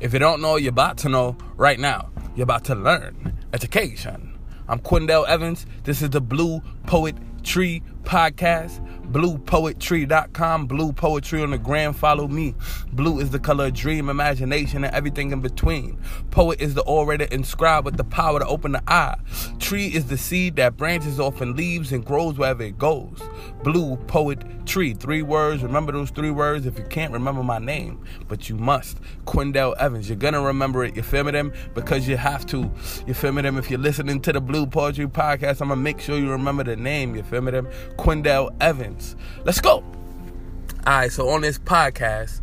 If you don't know, you're about to know right now. You're about to learn education. I'm Quindell Evans. This is the Blue Poet Tree Podcast bluepoetry.com, blue poetry on the gram. Follow me. Blue is the color of dream, imagination, and everything in between. Poet is the orator inscribed with the power to open the eye. Tree is the seed that branches off and leaves and grows wherever it goes. Blue poet tree, three words. Remember those three words if you can't remember my name, but you must. Quindell Evans. You're gonna remember it. You feel me, them? Because you have to. You feel me, them? If you're listening to the Blue Poetry Podcast, I'm gonna make sure you remember the name. You feel me, them? Quindell Evans. Let's go. All right, so on this podcast,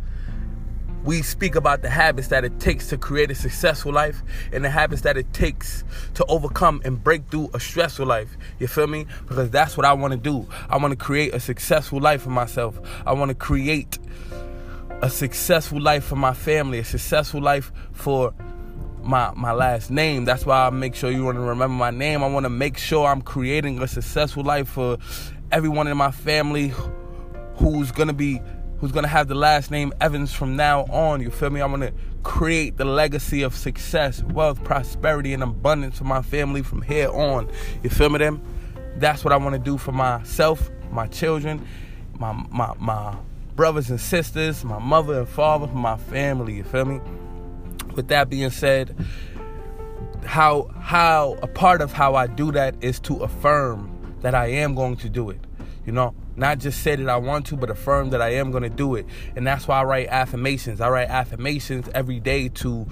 we speak about the habits that it takes to create a successful life and the habits that it takes to overcome and break through a stressful life. You feel me? Because that's what I want to do. I want to create a successful life for myself. I want to create a successful life for my family, a successful life for my my last name. That's why I make sure you want to remember my name. I want to make sure I'm creating a successful life for everyone in my family who's gonna be who's gonna have the last name Evans from now on. You feel me? I'm gonna create the legacy of success, wealth, prosperity, and abundance for my family from here on. You feel me? Them? That's what I want to do for myself, my children, my my my brothers and sisters, my mother and father, my family. You feel me? With that being said, how how a part of how I do that is to affirm that I am going to do it. You know, not just say that I want to, but affirm that I am going to do it. And that's why I write affirmations. I write affirmations every day to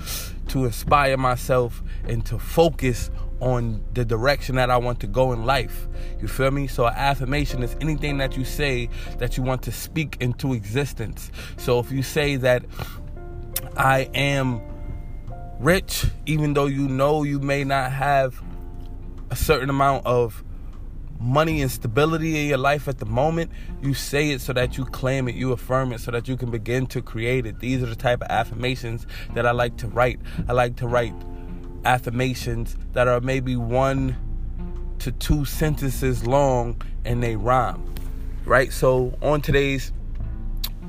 to inspire myself and to focus on the direction that I want to go in life. You feel me? So, affirmation is anything that you say that you want to speak into existence. So, if you say that I am rich, even though you know you may not have a certain amount of money and stability in your life at the moment, you say it so that you claim it, you affirm it so that you can begin to create it. These are the type of affirmations that I like to write. I like to write affirmations that are maybe one to two sentences long and they rhyme. Right? So on today's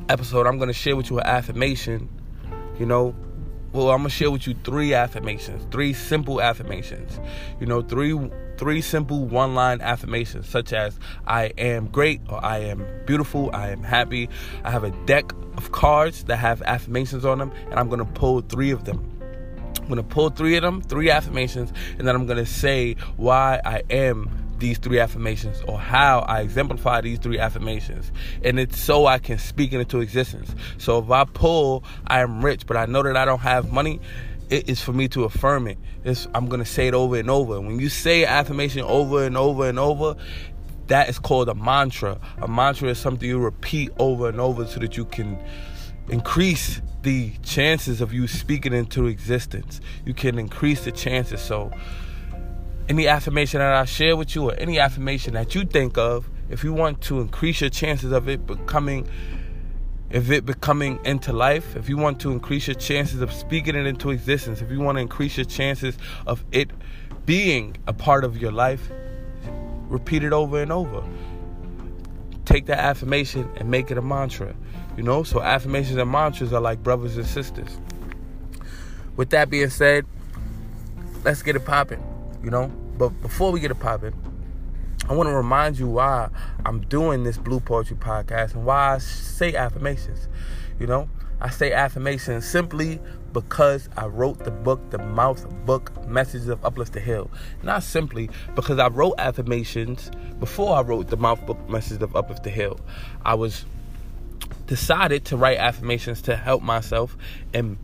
episode, I'm going to share with you an affirmation, you know, well, I'm gonna share with you three affirmations, three simple affirmations. You know, three three simple one-line affirmations such as I am great or I am beautiful, I am happy. I have a deck of cards that have affirmations on them and I'm to pull 3 of them. I'm to pull 3 of them, 3 affirmations, and then I'm to say why I am these three affirmations or how I exemplify these three affirmations. And it's so I can speak it into existence. So if I pull, I am rich, but I know that I don't have money, it is for me to affirm it. It's, I'm to say it over and over. When you say affirmation over and over and over, that is called a mantra. A mantra is something you repeat over and over so that you can increase the chances of you speaking into existence. You can increase the chances. So, any affirmation that I share with you, or any affirmation that you think of, if you want to increase your chances of it becoming if it becoming into life, if you want to increase your chances of speaking it into existence, if you want to increase your chances of it being a part of your life, repeat it over and over. Take that affirmation and make it a mantra. You know, so affirmations and mantras are like brothers and sisters. With that being said, let's get it popping, you know. But before we get it popping, I want to remind you why I'm doing this Blue Poetry podcast and why I say affirmations. You know, I say affirmations simply because I wrote the book, the Mouth Book Messages of Uplift to Heal. Not simply because I wrote affirmations before I wrote the Mouth Book Messages of Uplift to Heal. I was decided to write affirmations to help myself and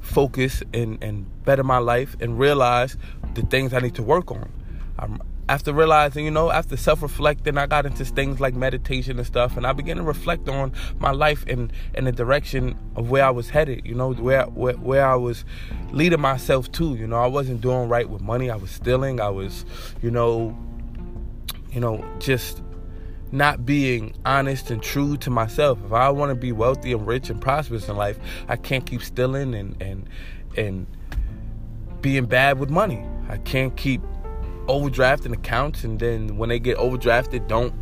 focus and, and better my life and realize the things I need to work on. I'm, after realizing, you know, after self reflecting, I got into things like meditation and stuff, and I began to reflect on my life and in the direction of where I was headed, you know, where, where where I was leading myself to. You know, I wasn't doing right with money. I was stealing. I was, you know, you know, just not being honest and true to myself. If I want to be wealthy and rich and prosperous in life, I can't keep stealing and and and being bad with money. I can't keep overdrafting accounts and then when they get overdrafted don't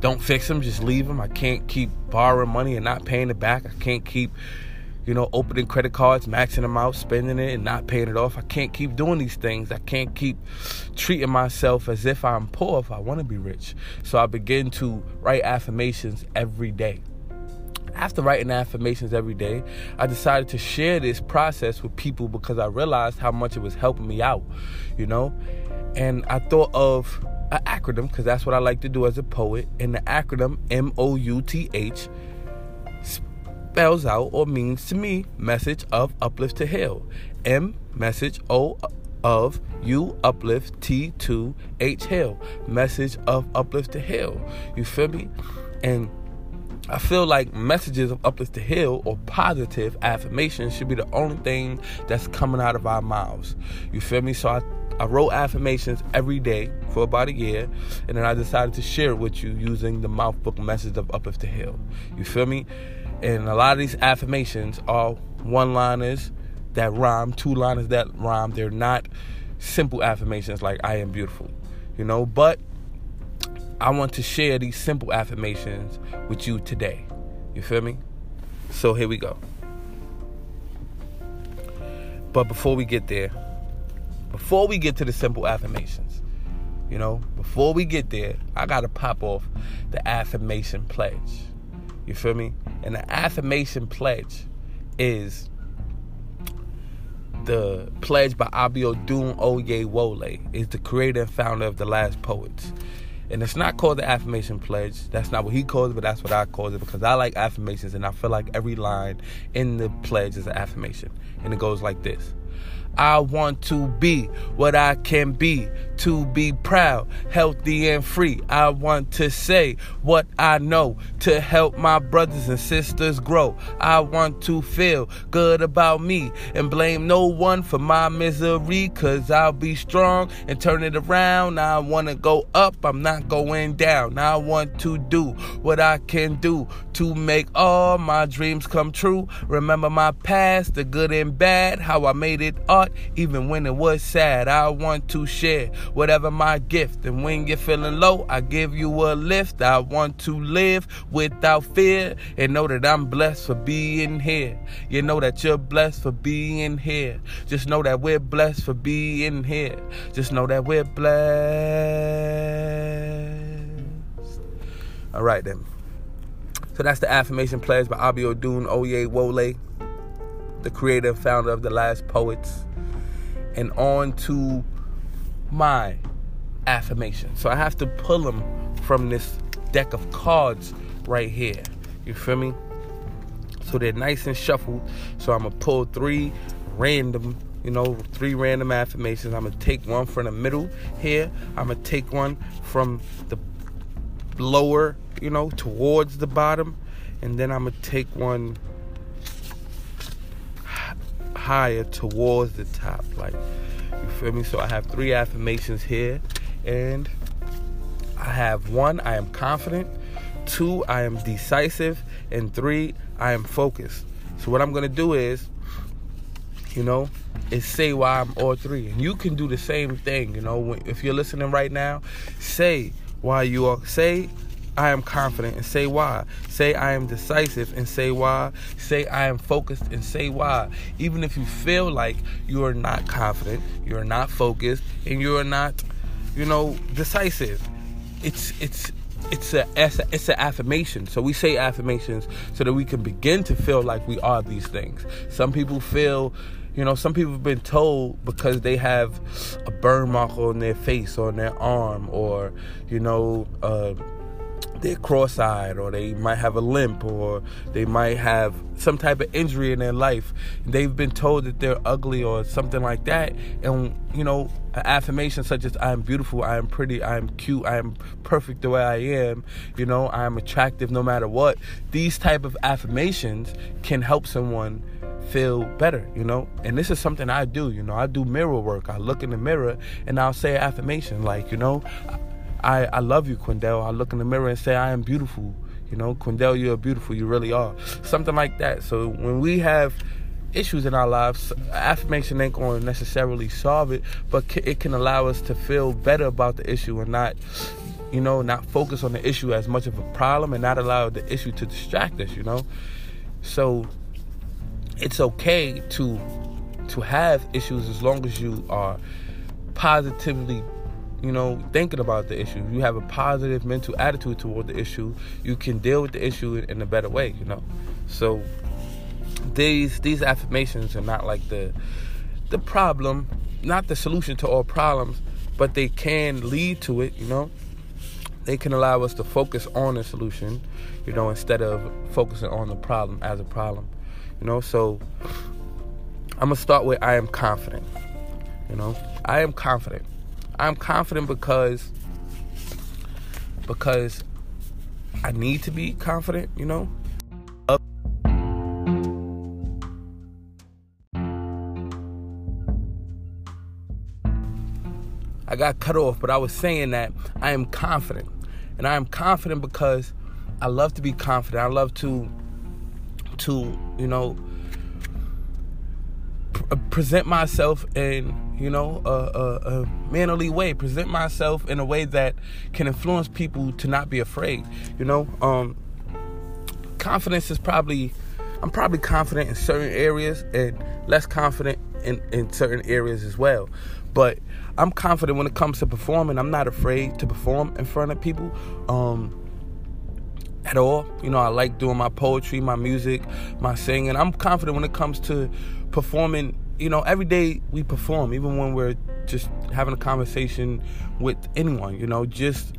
don't fix them just leave them i can't keep borrowing money and not paying it back i can't keep you know, opening credit cards, maxing them out, spending it, and not paying it off. I can't keep doing these things. I can't keep treating myself as if I'm poor if I want to be rich. So I begin to write affirmations every day. After writing affirmations every day, I decided to share this process with people because I realized how much it was helping me out, you know? And I thought of an acronym because that's what I like to do as a poet. And the acronym M O U T H spells out or means to me message of uplift to heal. M message O of you uplift T to H heal. Message of uplift to heal. You feel me? And I feel like messages of uplift to heal or positive affirmations should be the only thing that's coming out of our mouths. You feel me? So I I wrote affirmations every day for about a year, and then I decided to share it with you using the mouthbook message of Uplift to Heal. You feel me? And a lot of these affirmations are one liners that rhyme, two liners that rhyme. They're not simple affirmations like I am beautiful, you know, but I want to share these simple affirmations with you today. You feel me? So here we go. But before we get there, before we get to the simple affirmations, you know, before we get there, I got to pop off the affirmation pledge. You feel me? And the affirmation pledge is the pledge by Abiodun Oyewole, is the creator and founder of the Last Poets. And it's not called the affirmation pledge. That's not what he calls it, but that's what I call it because I like affirmations and I feel like every line in the pledge is an affirmation. And it goes like this I want to be what I can be, to be proud, healthy, and free. I want to say what I know to help my brothers and sisters grow. I want to feel good about me and blame no one for my misery, cause I'll be strong and turn it around. I want to go up, I'm not going down. I want to do what I can do to make all my dreams come true. Remember my past, the good and bad, how I made it art even when it was sad. I want to share whatever my gift. And when you're feeling low, I give you a lift. I want to live without fear and know that I'm blessed for being here. You know that you're blessed for being here. Just know that we're blessed for being here. Just know that we're blessed. All right, then. So that's the affirmation pledge by Abiodun Oyewole, the creator and founder of the Last Poets and on to my affirmation. So I have to pull them from this deck of cards right here. You feel me? So they're nice and shuffled. So I'm gonna pull three random, you know, three random affirmations. I'm gonna take one from the middle here. I'm gonna take one from the lower, you know, towards the bottom, and then I'm gonna take one higher towards the top. Like, feel me? So I have three affirmations here. And I have one, I am confident. Two, I am decisive. And three, I am focused. So what I'm going to do is, you know, is say why I'm all three. And you can do the same thing, you know. If you're listening right now, say why you are. Say I am confident and say why. Say I am decisive and say why. Say I am focused and say why. Even if you feel like you are not confident, you are not focused, and you are not, you know, decisive. It's it's it's a it's an affirmation. So we say affirmations so that we can begin to feel like we are these things. Some people feel you know, some people have been told because they have a burn mark on their face or on their arm or, you know, uh, they're cross-eyed or they might have a limp or they might have some type of injury in their life they've been told that they're ugly or something like that and you know an affirmation such as i am beautiful i am pretty i am cute i am perfect the way i am you know i am attractive no matter what these type of affirmations can help someone feel better, you know? And this is something I do, you know. I do mirror work. I look in the mirror and I'll say affirmation like, you know, I, I love you, Quindell. I look in the mirror and say, I am beautiful. You know, Quindell, you're beautiful. You really are. Something like that. So when we have issues in our lives, affirmation ain't going to necessarily solve it, but it can allow us to feel better about the issue and not, you know, not focus on the issue as much of a problem and not allow the issue to distract us, you know? So it's okay to to have issues as long as you are positively you know, thinking about the issue. You have a positive mental attitude toward the issue. You can deal with the issue in a better way, you know. So these these affirmations are not like the the problem, not the solution to all problems, but they can lead to it, you know. They can allow us to focus on the solution, you know, instead of focusing on the problem as a problem. You know, so I'm gonna start with I am confident. You know, I am confident. I'm confident because because I need to be confident, you know. I got cut off, but I was saying that I am confident. And I am confident because I love to be confident. I love to to, you know, present myself in you know a, a, a, mannerly way present myself in a way that can influence people to not be afraid you know um, confidence is probably i'm probably confident in certain areas and less confident in, in certain areas as well but i'm confident when it comes to performing i'm not afraid to perform in front of people um, at all. You know, I like doing my poetry, my music, my singing. I'm confident when it comes to performing you know, every day we perform, even when we're just having a conversation with anyone, you know, just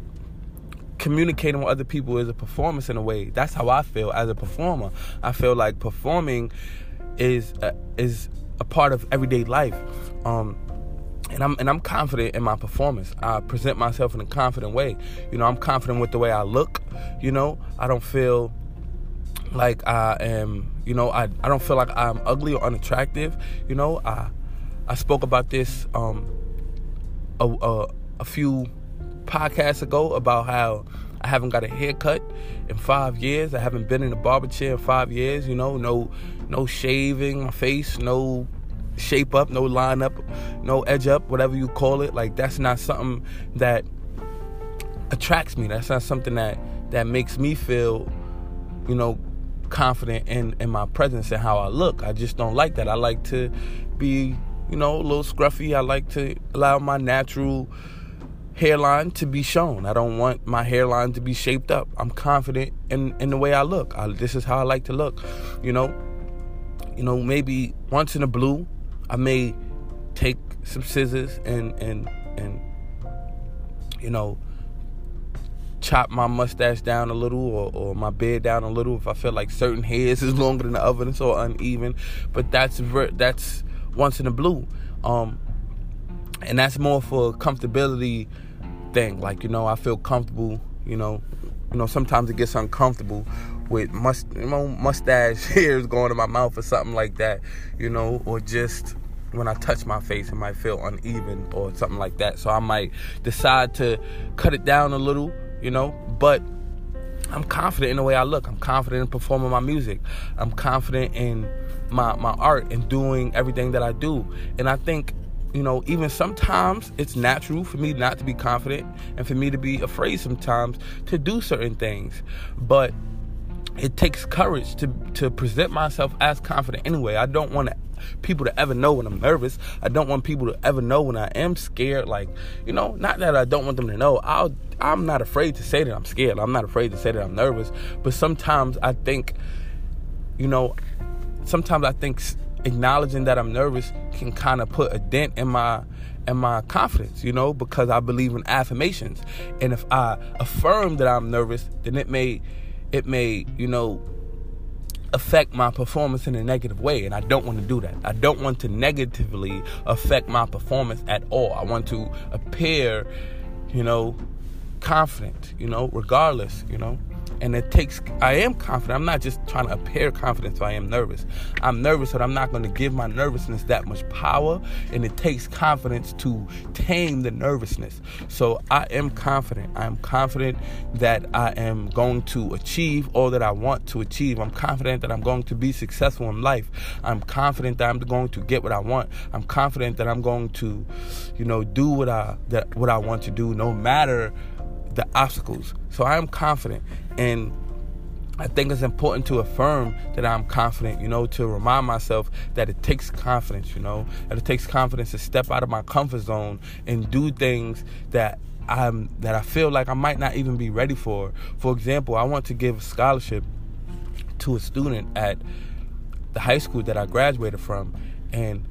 communicating with other people is a performance in a way. That's how I feel as a performer. I feel like performing is a, is a part of everyday life. Um, and I'm and I'm confident in my performance. I present myself in a confident way. You know, I'm confident with the way I look. You know, I don't feel like I am, you know, I, I don't feel like I'm ugly or unattractive. You know, I I spoke about this um a, a, a few podcasts ago about how I haven't got a haircut in five years. I haven't been in a barber chair in five years. You know, no no shaving my face, no shape up, no line up, no edge up, whatever you call it. Like that's not something that attracts me. That's not something that that makes me feel, you know, confident in in my presence and how I look. I just don't like that. I like to be, you know, a little scruffy. I like to allow my natural hairline to be shown. I don't want my hairline to be shaped up. I'm confident in in the way I look. I, this is how I like to look. You know, you know, maybe once in a blue, I may take some scissors and and and you know chop my mustache down a little or, or my beard down a little if I feel like certain hairs is longer than the others or uneven. But that's that's once in a blue. Um, and that's more for comfortability thing. Like, you know, I feel comfortable, you know. You know, sometimes it gets uncomfortable with must you know, mustache hairs going in my mouth or something like that, you know, or just when I touch my face, it might feel uneven or something like that. So I might decide to cut it down a little you know, but I'm confident in the way I look. I'm confident in performing my music. I'm confident in my my art and doing everything that I do. And I think, you know, even sometimes it's natural for me not to be confident and for me to be afraid sometimes to do certain things. But it takes courage to to present myself as confident anyway. I don't want people to ever know when I'm nervous. I don't want people to ever know when I am scared. Like, you know, not that I don't want them to know. I'll I'm not afraid to say that I'm scared. I'm not afraid to say that I'm nervous. But sometimes I think, you know, sometimes I think acknowledging that I'm nervous can kind of put a dent in my in my confidence, you know, because I believe in affirmations. And if I affirm that I'm nervous, then it may it may, you know, affect my performance in a negative way and I don't want to do that. I don't want to negatively affect my performance at all. I want to appear, you know, confident, you know, regardless, you know. And it takes, I am confident. I'm not just trying to appear confident, so I am nervous. I'm nervous, but I'm not going to give my nervousness that much power. And it takes confidence to tame the nervousness. So I am confident. I'm confident that I am going to achieve all that I want to achieve. I'm confident that I'm going to be successful in life. I'm confident that I'm going to get what I want. I'm confident that I'm going to, you know, do what I that what I want to do, no matter the obstacles. So I am confident. And I think it's important to affirm that I'm confident, you know, to remind myself that it takes confidence, you know, that it takes confidence to step out of my comfort zone and do things that I'm that I feel like I might not even be ready for. For example, I want to give a scholarship to a student at the high school that I graduated from and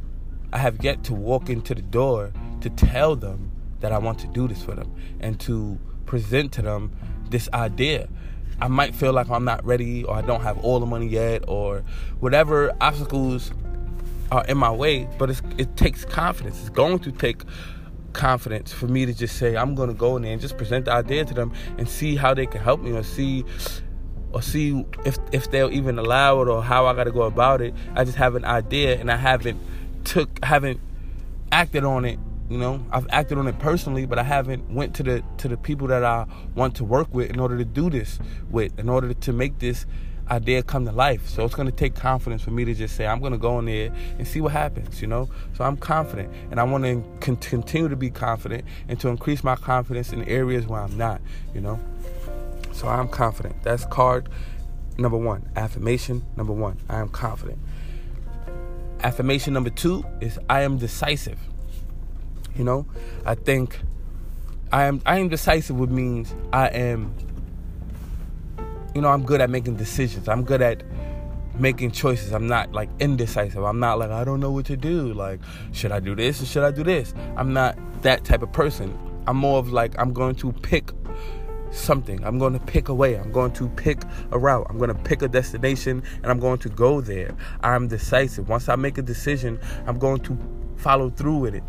I have yet to walk into the door to tell them that I want to do this for them and to present to them this idea I might feel like I'm not ready or I don't have all the money yet or whatever obstacles are in my way, but it takes confidence. It's going to take confidence for me to just say I'm going to go in there and just present the idea to them and see how they can help me or see or see if if they'll even allow it or how I got to go about it. I just have an idea and I haven't took haven't acted on it you know, I've acted on it personally, but I haven't went to the to the people that I want to work with in order to do this with, in order to make this idea come to life. So it's going to take confidence for me to just say I'm going to go in there and see what happens, you know? So I'm confident and I want to con- continue to be confident and to increase my confidence in areas where I'm not, you know? So I'm confident. That's card number 1. Affirmation number 1. I am confident. Affirmation number 2 is I am decisive. You know, I think I am I am decisive, which means I am. You know, I'm good at making decisions. I'm good at making choices. I'm not like indecisive. I'm not like I don't know what to do. Like, should I do this or should I do this? I'm not that type of person. I'm more of like I'm going to pick something. I'm going to pick a way. I'm going to pick a route. I'm going to pick a destination and I'm going to go there. I'm decisive. Once I make a decision, I'm going to follow through with it.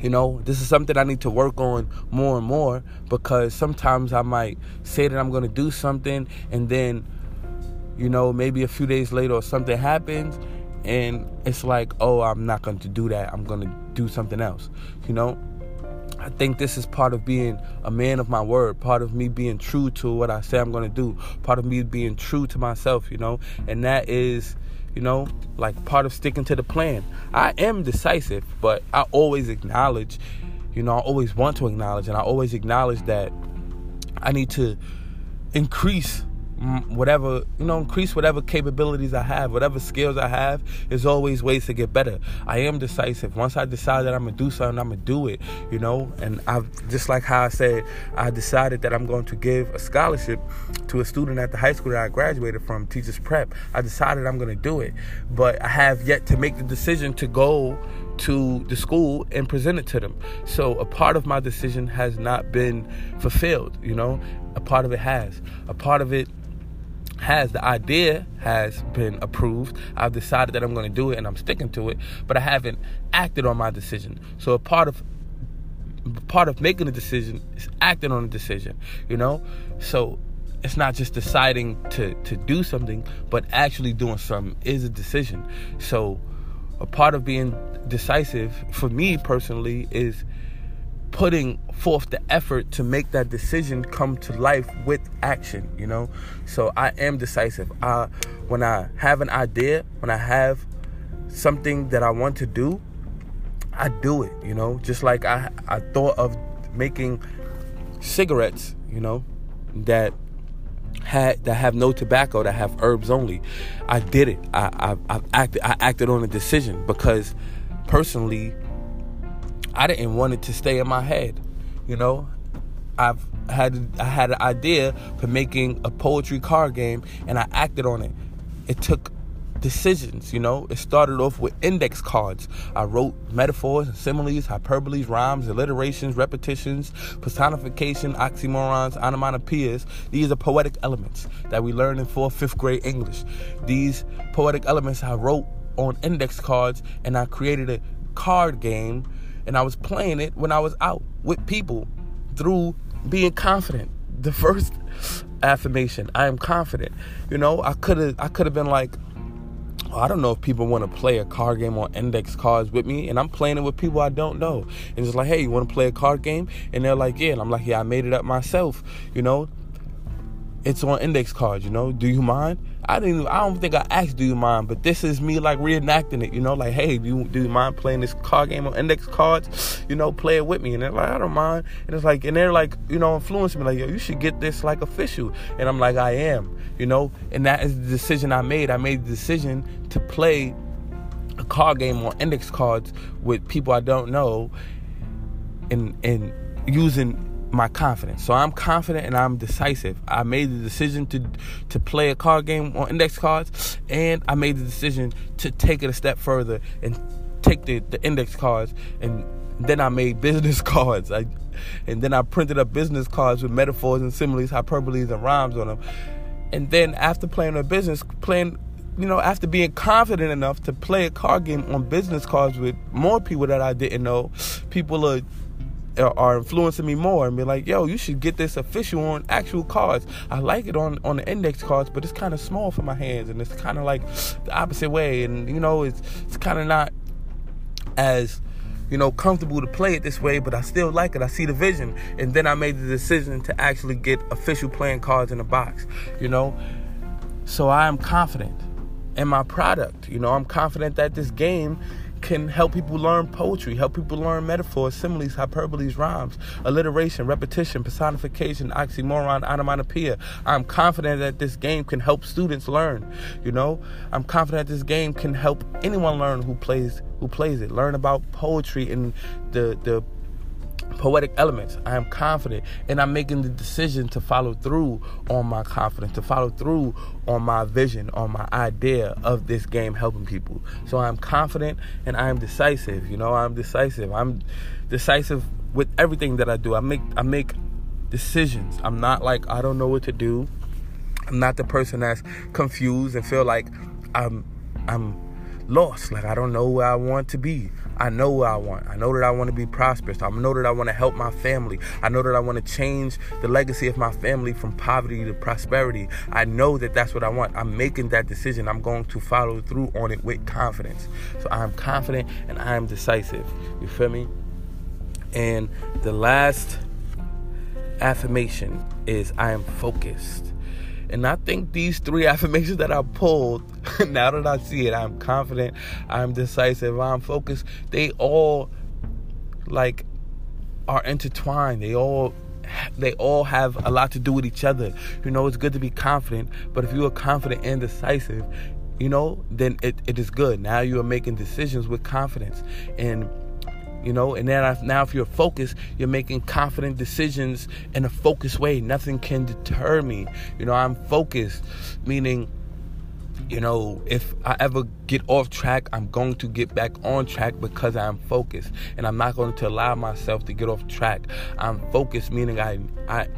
You know, this is something I need to work on more and more because sometimes I might say that I'm going to do something and then, you know, maybe a few days later or something happens and it's like, oh, I'm not going to do that. I'm going to do something else. You know, I think this is part of being a man of my word, part of me being true to what I say I'm going to do, part of me being true to myself, you know, and that is you know, like part of sticking to the plan. I am decisive, but I always acknowledge, you know, I always want to acknowledge, and I always acknowledge that I need to increase whatever you know increase whatever capabilities i have whatever skills i have there's always ways to get better. I am decisive. Once i decide that i'm gonna do something i'm gonna do it you know? And i've just like how i said i decided that i'm going to give a scholarship to a student at the high school that i graduated from teachers prep. I decided i'm gonna do it but i have yet to make the decision to go to the school and present it to them. So a part of my decision has not been fulfilled you know? A part of it has. A part of it has the idea has been approved. I've decided that I'm going to do it and I'm sticking to it, but I haven't acted on my decision. So a part of part of making a decision is acting on a decision, you know? So it's not just deciding to to do something, but actually doing something is a decision. So a part of being decisive for me personally is putting forth the effort to make that decision come to life with action you know? So i am decisive. I, when i have an idea when i have something that i want to do i do it you know? Just like i i thought of making cigarettes you know that had that have no tobacco that have herbs only. I did it. I i, I acted i acted on a decision because personally I didn't want it to stay in my head. You know, I've had I had an idea for making a poetry card game, and I acted on it. It took decisions, you know. It started off with index cards. I wrote metaphors, and similes, hyperboles, rhymes, alliterations, repetitions, personification, oxymorons, onomatopoeias. These are poetic elements that we learn in fourth, fifth grade English. These poetic elements I wrote on index cards, and I created a card game and I was playing it when I was out with people through being confident. The first affirmation, I am confident. You know, I could have I could have been like I don't know if people want to play a card game on index cards with me, and I'm playing it with people I don't know. And it's like, hey, you want to play a card game? And they're like, yeah. And I'm like, yeah, I made it up myself. You know, it's on index cards. You know, do you mind? I didn't. I don't think I asked, "Do you mind?" But this is me like reenacting it. You know, like, "Hey, do you do you mind playing this card game on index cards? You know, play it with me." And they're like, "I don't mind." And it's like, and they're like, you know, influencing me like, "Yo, you should get this like official." And I'm like, "I am." You know, and that is the decision I made. I made the decision to play a card game on index cards with people I don't know, and and using my confidence. So I'm confident and I'm decisive. I made the decision to to play a card game on index cards, and I made the decision to take it a step further and take the, the index cards and then I made business cards. I, and then I printed up business cards with metaphors and similes, hyperboles, and rhymes on them. And then after playing a business, playing, you know, after being confident enough to play a card game on business cards with more people that I didn't know, people are Uh, are influencing me more and be like, yo, you should get this official on actual cards. I like it on on the index cards, but it's kind of small for my hands, and it's kind of like the opposite way, and you know, it's it's kind of not as you know comfortable to play it this way, but I still like it. I see the vision, and then I made the decision to actually get official playing cards in a box. You know, so I am confident in my product. You know, I'm confident that this game can help people learn poetry, help people learn metaphors, similes, hyperboles, rhymes, alliteration, repetition, personification, oxymoron, onomatopoeia. I'm confident that this game can help students learn. You know, I'm confident this game can help anyone learn who plays who plays it. Learn about poetry and the the poetic elements. I am confident and I'm making the decision to follow through on my confidence, to follow through on my vision, on my idea of this game helping people. So I'm confident and I am decisive. You know, I'm decisive. I'm decisive with everything that I do. I make I make decisions. I'm not like I don't know what to do. I'm not the person that's confused and feel like I'm I'm lost. Like I don't know where I want to be. I know what I want. I know that I want to be prosperous. I know that I want to help my family. I know that I want to change the legacy of my family from poverty to prosperity. I know that that's what I want. I'm making that decision. I'm going to follow through on it with confidence. So I'm confident and I am decisive. You feel me? And the last affirmation is I am focused. And I think these three affirmations that I pulled, now that I see it, I'm confident, I'm decisive, I'm focused, they all like are intertwined. They all they all have a lot to do with each other. You know, it's good to be confident, but if you are confident and decisive, you know, then it, it is good. Now you are making decisions with confidence. And you know and then now if you're focused you're making confident decisions in a focused way nothing can deter me you know i'm focused meaning you know, if I ever get off track, I'm going to get back on track because I'm focused, and I'm not going to allow myself to get off track. I'm focused, meaning I, I,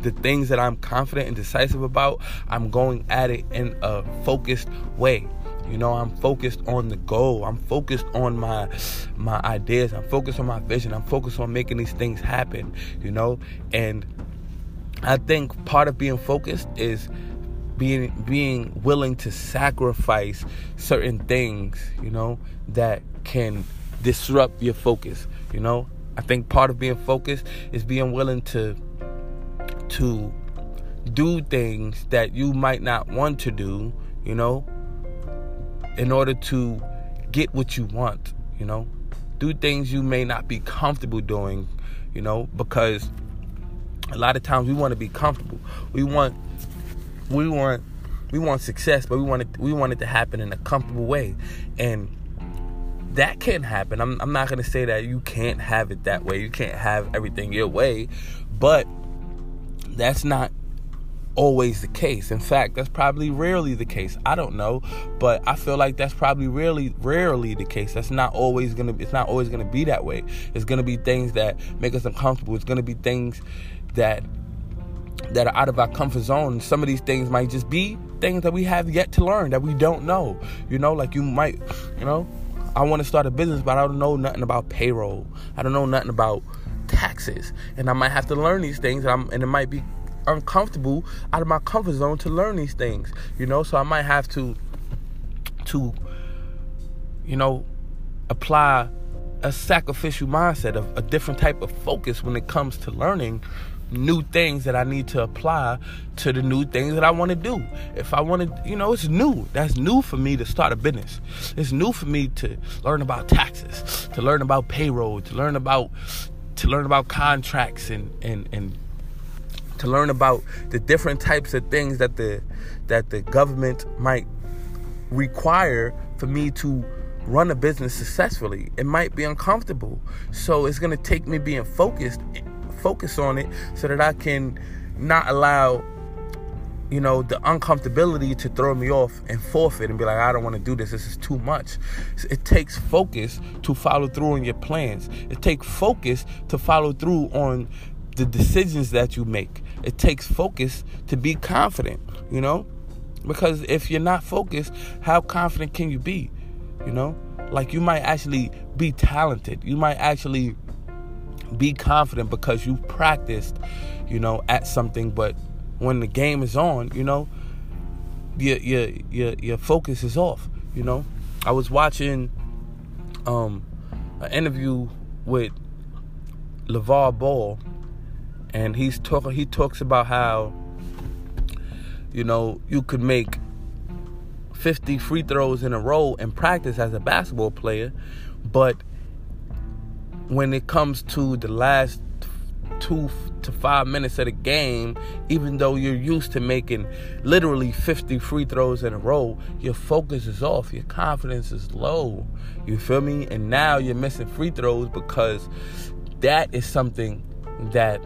the things that I'm confident and decisive about, I'm going at it in a focused way. You know, I'm focused on the goal. I'm focused on my my ideas. I'm focused on my vision. I'm focused on making these things happen, you know? And I think part of being focused is being being willing to sacrifice certain things, you know, that can disrupt your focus, you know? I think part of being focused is being willing to to do things that you might not want to do, you know, in order to get what you want, you know? Do things you may not be comfortable doing, you know, because a lot of times we want to be comfortable. We want we want we want success, but we want it we want it to happen in a comfortable way. And that can happen. I'm I'm not to say that you can't have it that way. You can't have everything your way, but that's not always the case. In fact, that's probably rarely the case. I don't know, but I feel like that's probably rarely rarely the case. That's not always going to it's not always going to be that way. It's going to be things that make us uncomfortable. It's going to be things that that are out of our comfort zone. Some of these things might just be things that we have yet to learn that we don't know. You know, like you might, you know, I want to start a business, but I don't know nothing about payroll. I don't know nothing about taxes, and I might have to learn these things, and, and it might be uncomfortable out of my comfort zone to learn these things you know so i might have to to you know apply a sacrificial mindset of a different type of focus when it comes to learning new things that I need to apply to the new things that I want to do. If I want to, you know, it's new. That's new for me to start a business. It's new for me to learn about taxes, to learn about payroll, to learn about to learn about contracts and and and to learn about the different types of things that the that the government might require for me to run a business successfully. It might be uncomfortable. So it's going to take me being focused focus on it so that I can not allow you know the uncomfortability to throw me off and forfeit and be like I don't want to do this this is too much it takes focus to follow through on your plans it takes focus to follow through on the decisions that you make it takes focus to be confident you know because if you're not focused how confident can you be you know like you might actually be talented you might actually be confident because you practiced, you know, at something. But when the game is on, you know, your your your your focus is off. You know, I was watching um an interview with LaVar Ball, and he's talking. He talks about how you know you could make 50 free throws in a row in practice as a basketball player, but when it comes to the last two to five minutes of the game, even though you're used to making literally 50 free throws in a row, your focus is off, your confidence is low. You feel me? And now you're missing free throws because that is something that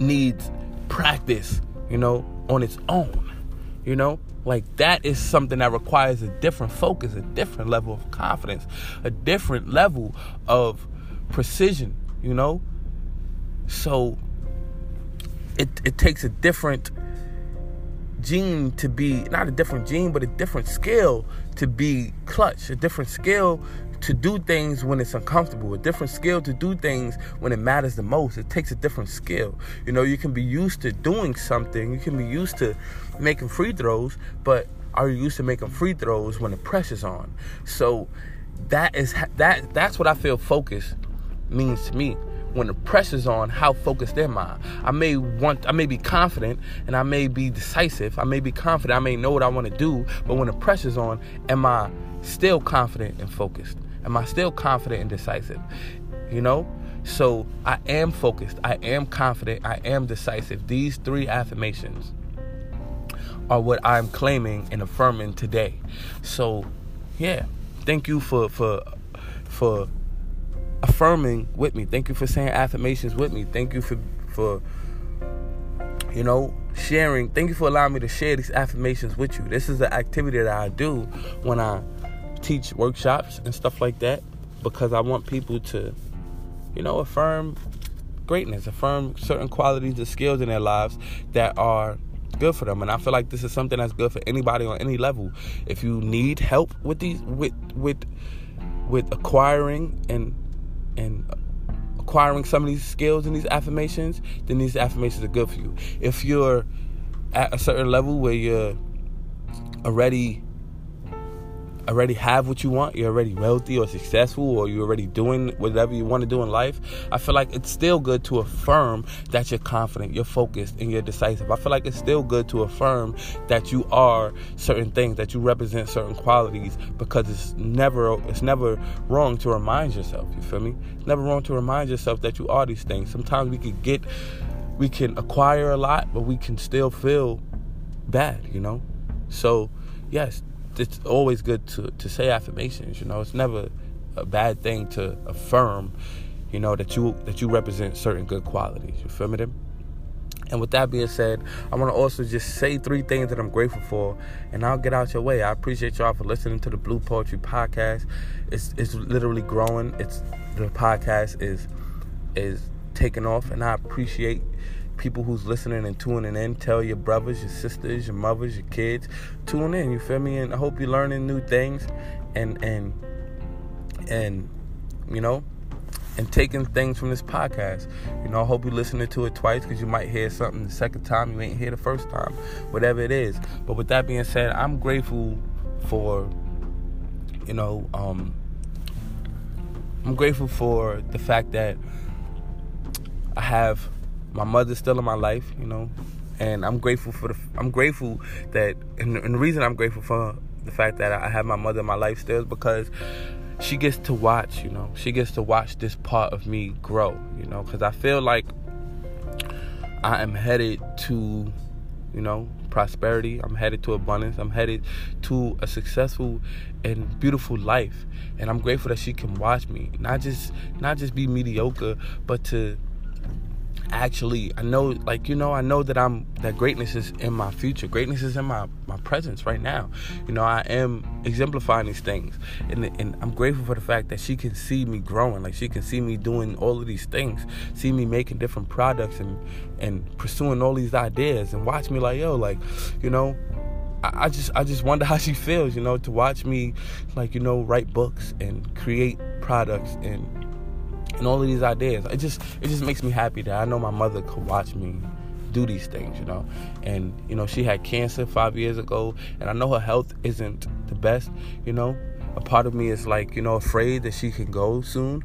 needs practice, you know, on its own. You know, like that is something that requires a different focus, a different level of confidence, a different level of precision, you know? So it it takes a different gene to be not a different gene, but a different skill to be clutch, a different skill to do things when it's uncomfortable, a different skill to do things when it matters the most. It takes a different skill. You know, you can be used to doing something, you can be used to making free throws, but are you used to making free throws when the pressure's on? So that is that that's what I feel focus means to me when the pressure's on how focused am i i may want i may be confident and i may be decisive i may be confident i may know what i want to do but when the pressure's on am i still confident and focused am i still confident and decisive you know so i am focused i am confident i am decisive these three affirmations are what i'm claiming and affirming today so yeah thank you for for for affirming with me. Thank you for saying affirmations with me. Thank you for for you know sharing. Thank you for allowing me to share these affirmations with you. This is the activity that I do when I teach workshops and stuff like that because I want people to you know affirm greatness, affirm certain qualities and skills in their lives that are good for them and i feel like this is something that's good for anybody on any level if you need help with these with with with acquiring and and acquiring some of these skills and these affirmations, then these affirmations are good for you. If you're at a certain level where you're already already have what you want, you're already wealthy or successful, or you're already doing whatever you want to do in life, I feel like it's still good to affirm that you're confident, you're focused, and you're decisive. I feel like it's still good to affirm that you are certain things, that you represent certain qualities, because it's never it's never wrong to remind yourself. You feel me? It's never wrong to remind yourself that you are these things. Sometimes we could get we can acquire a lot, but we can still feel bad, you know? So, yes, it's always good to, to say affirmations. You know, it's never a bad thing to affirm. You know that you that you represent certain good qualities. You feel me? Them? And with that being said, I want to also just say three things that I'm grateful for, and I'll get out your way. I appreciate y'all for listening to the Blue Poetry Podcast. It's it's literally growing. It's the podcast is is taking off, and I appreciate people who's listening and tuning in. Tell your brothers, your sisters, your mothers, your kids, tune in. You feel me? And I hope you're learning new things, and and and you know, and taking things from this podcast. You know, I hope you're listening to it twice because you might hear something the second time you ain't hear the first time, whatever it is. But with that being said, I'm grateful for, you know, um, I'm grateful for the fact that I have my mother's still in my life, you know, and I'm grateful for the. I'm grateful that, and, and the reason I'm grateful for the fact that I have my mother in my life still is because she gets to watch, you know, she gets to watch this part of me grow, you know, because I feel like I am headed to, you know, prosperity. I'm headed to abundance. I'm headed to a successful and beautiful life. And I'm grateful that she can watch me, not just not just be mediocre, but to actually i know like you know i know that i'm that greatness is in my future. Greatness is in my my presence right now. You know i am exemplifying these things. And and i'm grateful for the fact that she can see me growing. Like she can see me doing all of these things. See me making different products and and pursuing all these ideas. And watch me like yo like you know I just I just wonder how she feels, you know, to watch me like, you know, write books and create products and and all of these ideas. It just it just makes me happy that I know my mother could watch me do these things, you know. And you know, she had cancer five years ago, and I know her health isn't the best, you know. A part of me is like, you know, afraid that she can go soon,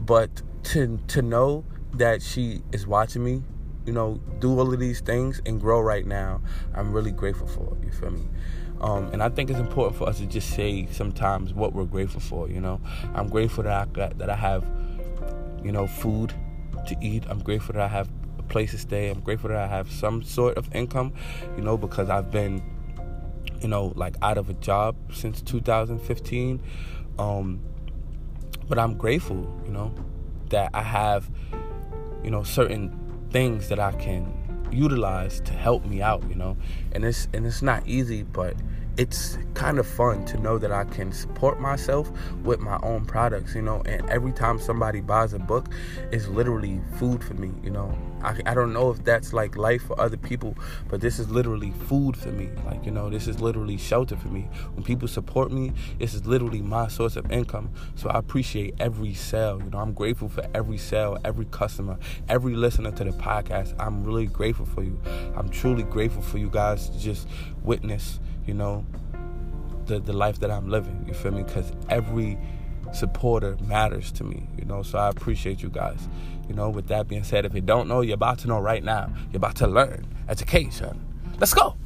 but to to know that she is watching me, you know, do all of these things and grow right now, I'm really grateful for. You feel me? Um, and I think it's important for us to just say sometimes what we're grateful for. You know, I'm grateful that I got, that I have you know, food to eat. I'm grateful that I have a place to stay. I'm grateful that I have some sort of income, you know, because I've been, you know, like out of a job since 2015. Um, but I'm grateful, you know, that I have, you know, certain things that I can utilize to help me out, you know. And it's and it's not easy, but it's kind of fun to know that I can support myself with my own products, you know. And every time somebody buys a book, it's literally food for me, you know. I, I don't know if that's like life for other people, but this is literally food for me. Like, you know, this is literally shelter for me. When people support me, this is literally my source of income. So I appreciate every sale, you know. I'm grateful for every sale, every customer, every listener to the podcast. I'm really grateful for you. I'm truly grateful for you guys to just witness you know, the the life that I'm living. You feel me? Because every supporter matters to me, you know. So I appreciate you guys. You know, with that being said, if you don't know, you're about to know right now. You're about to learn education. Let's go.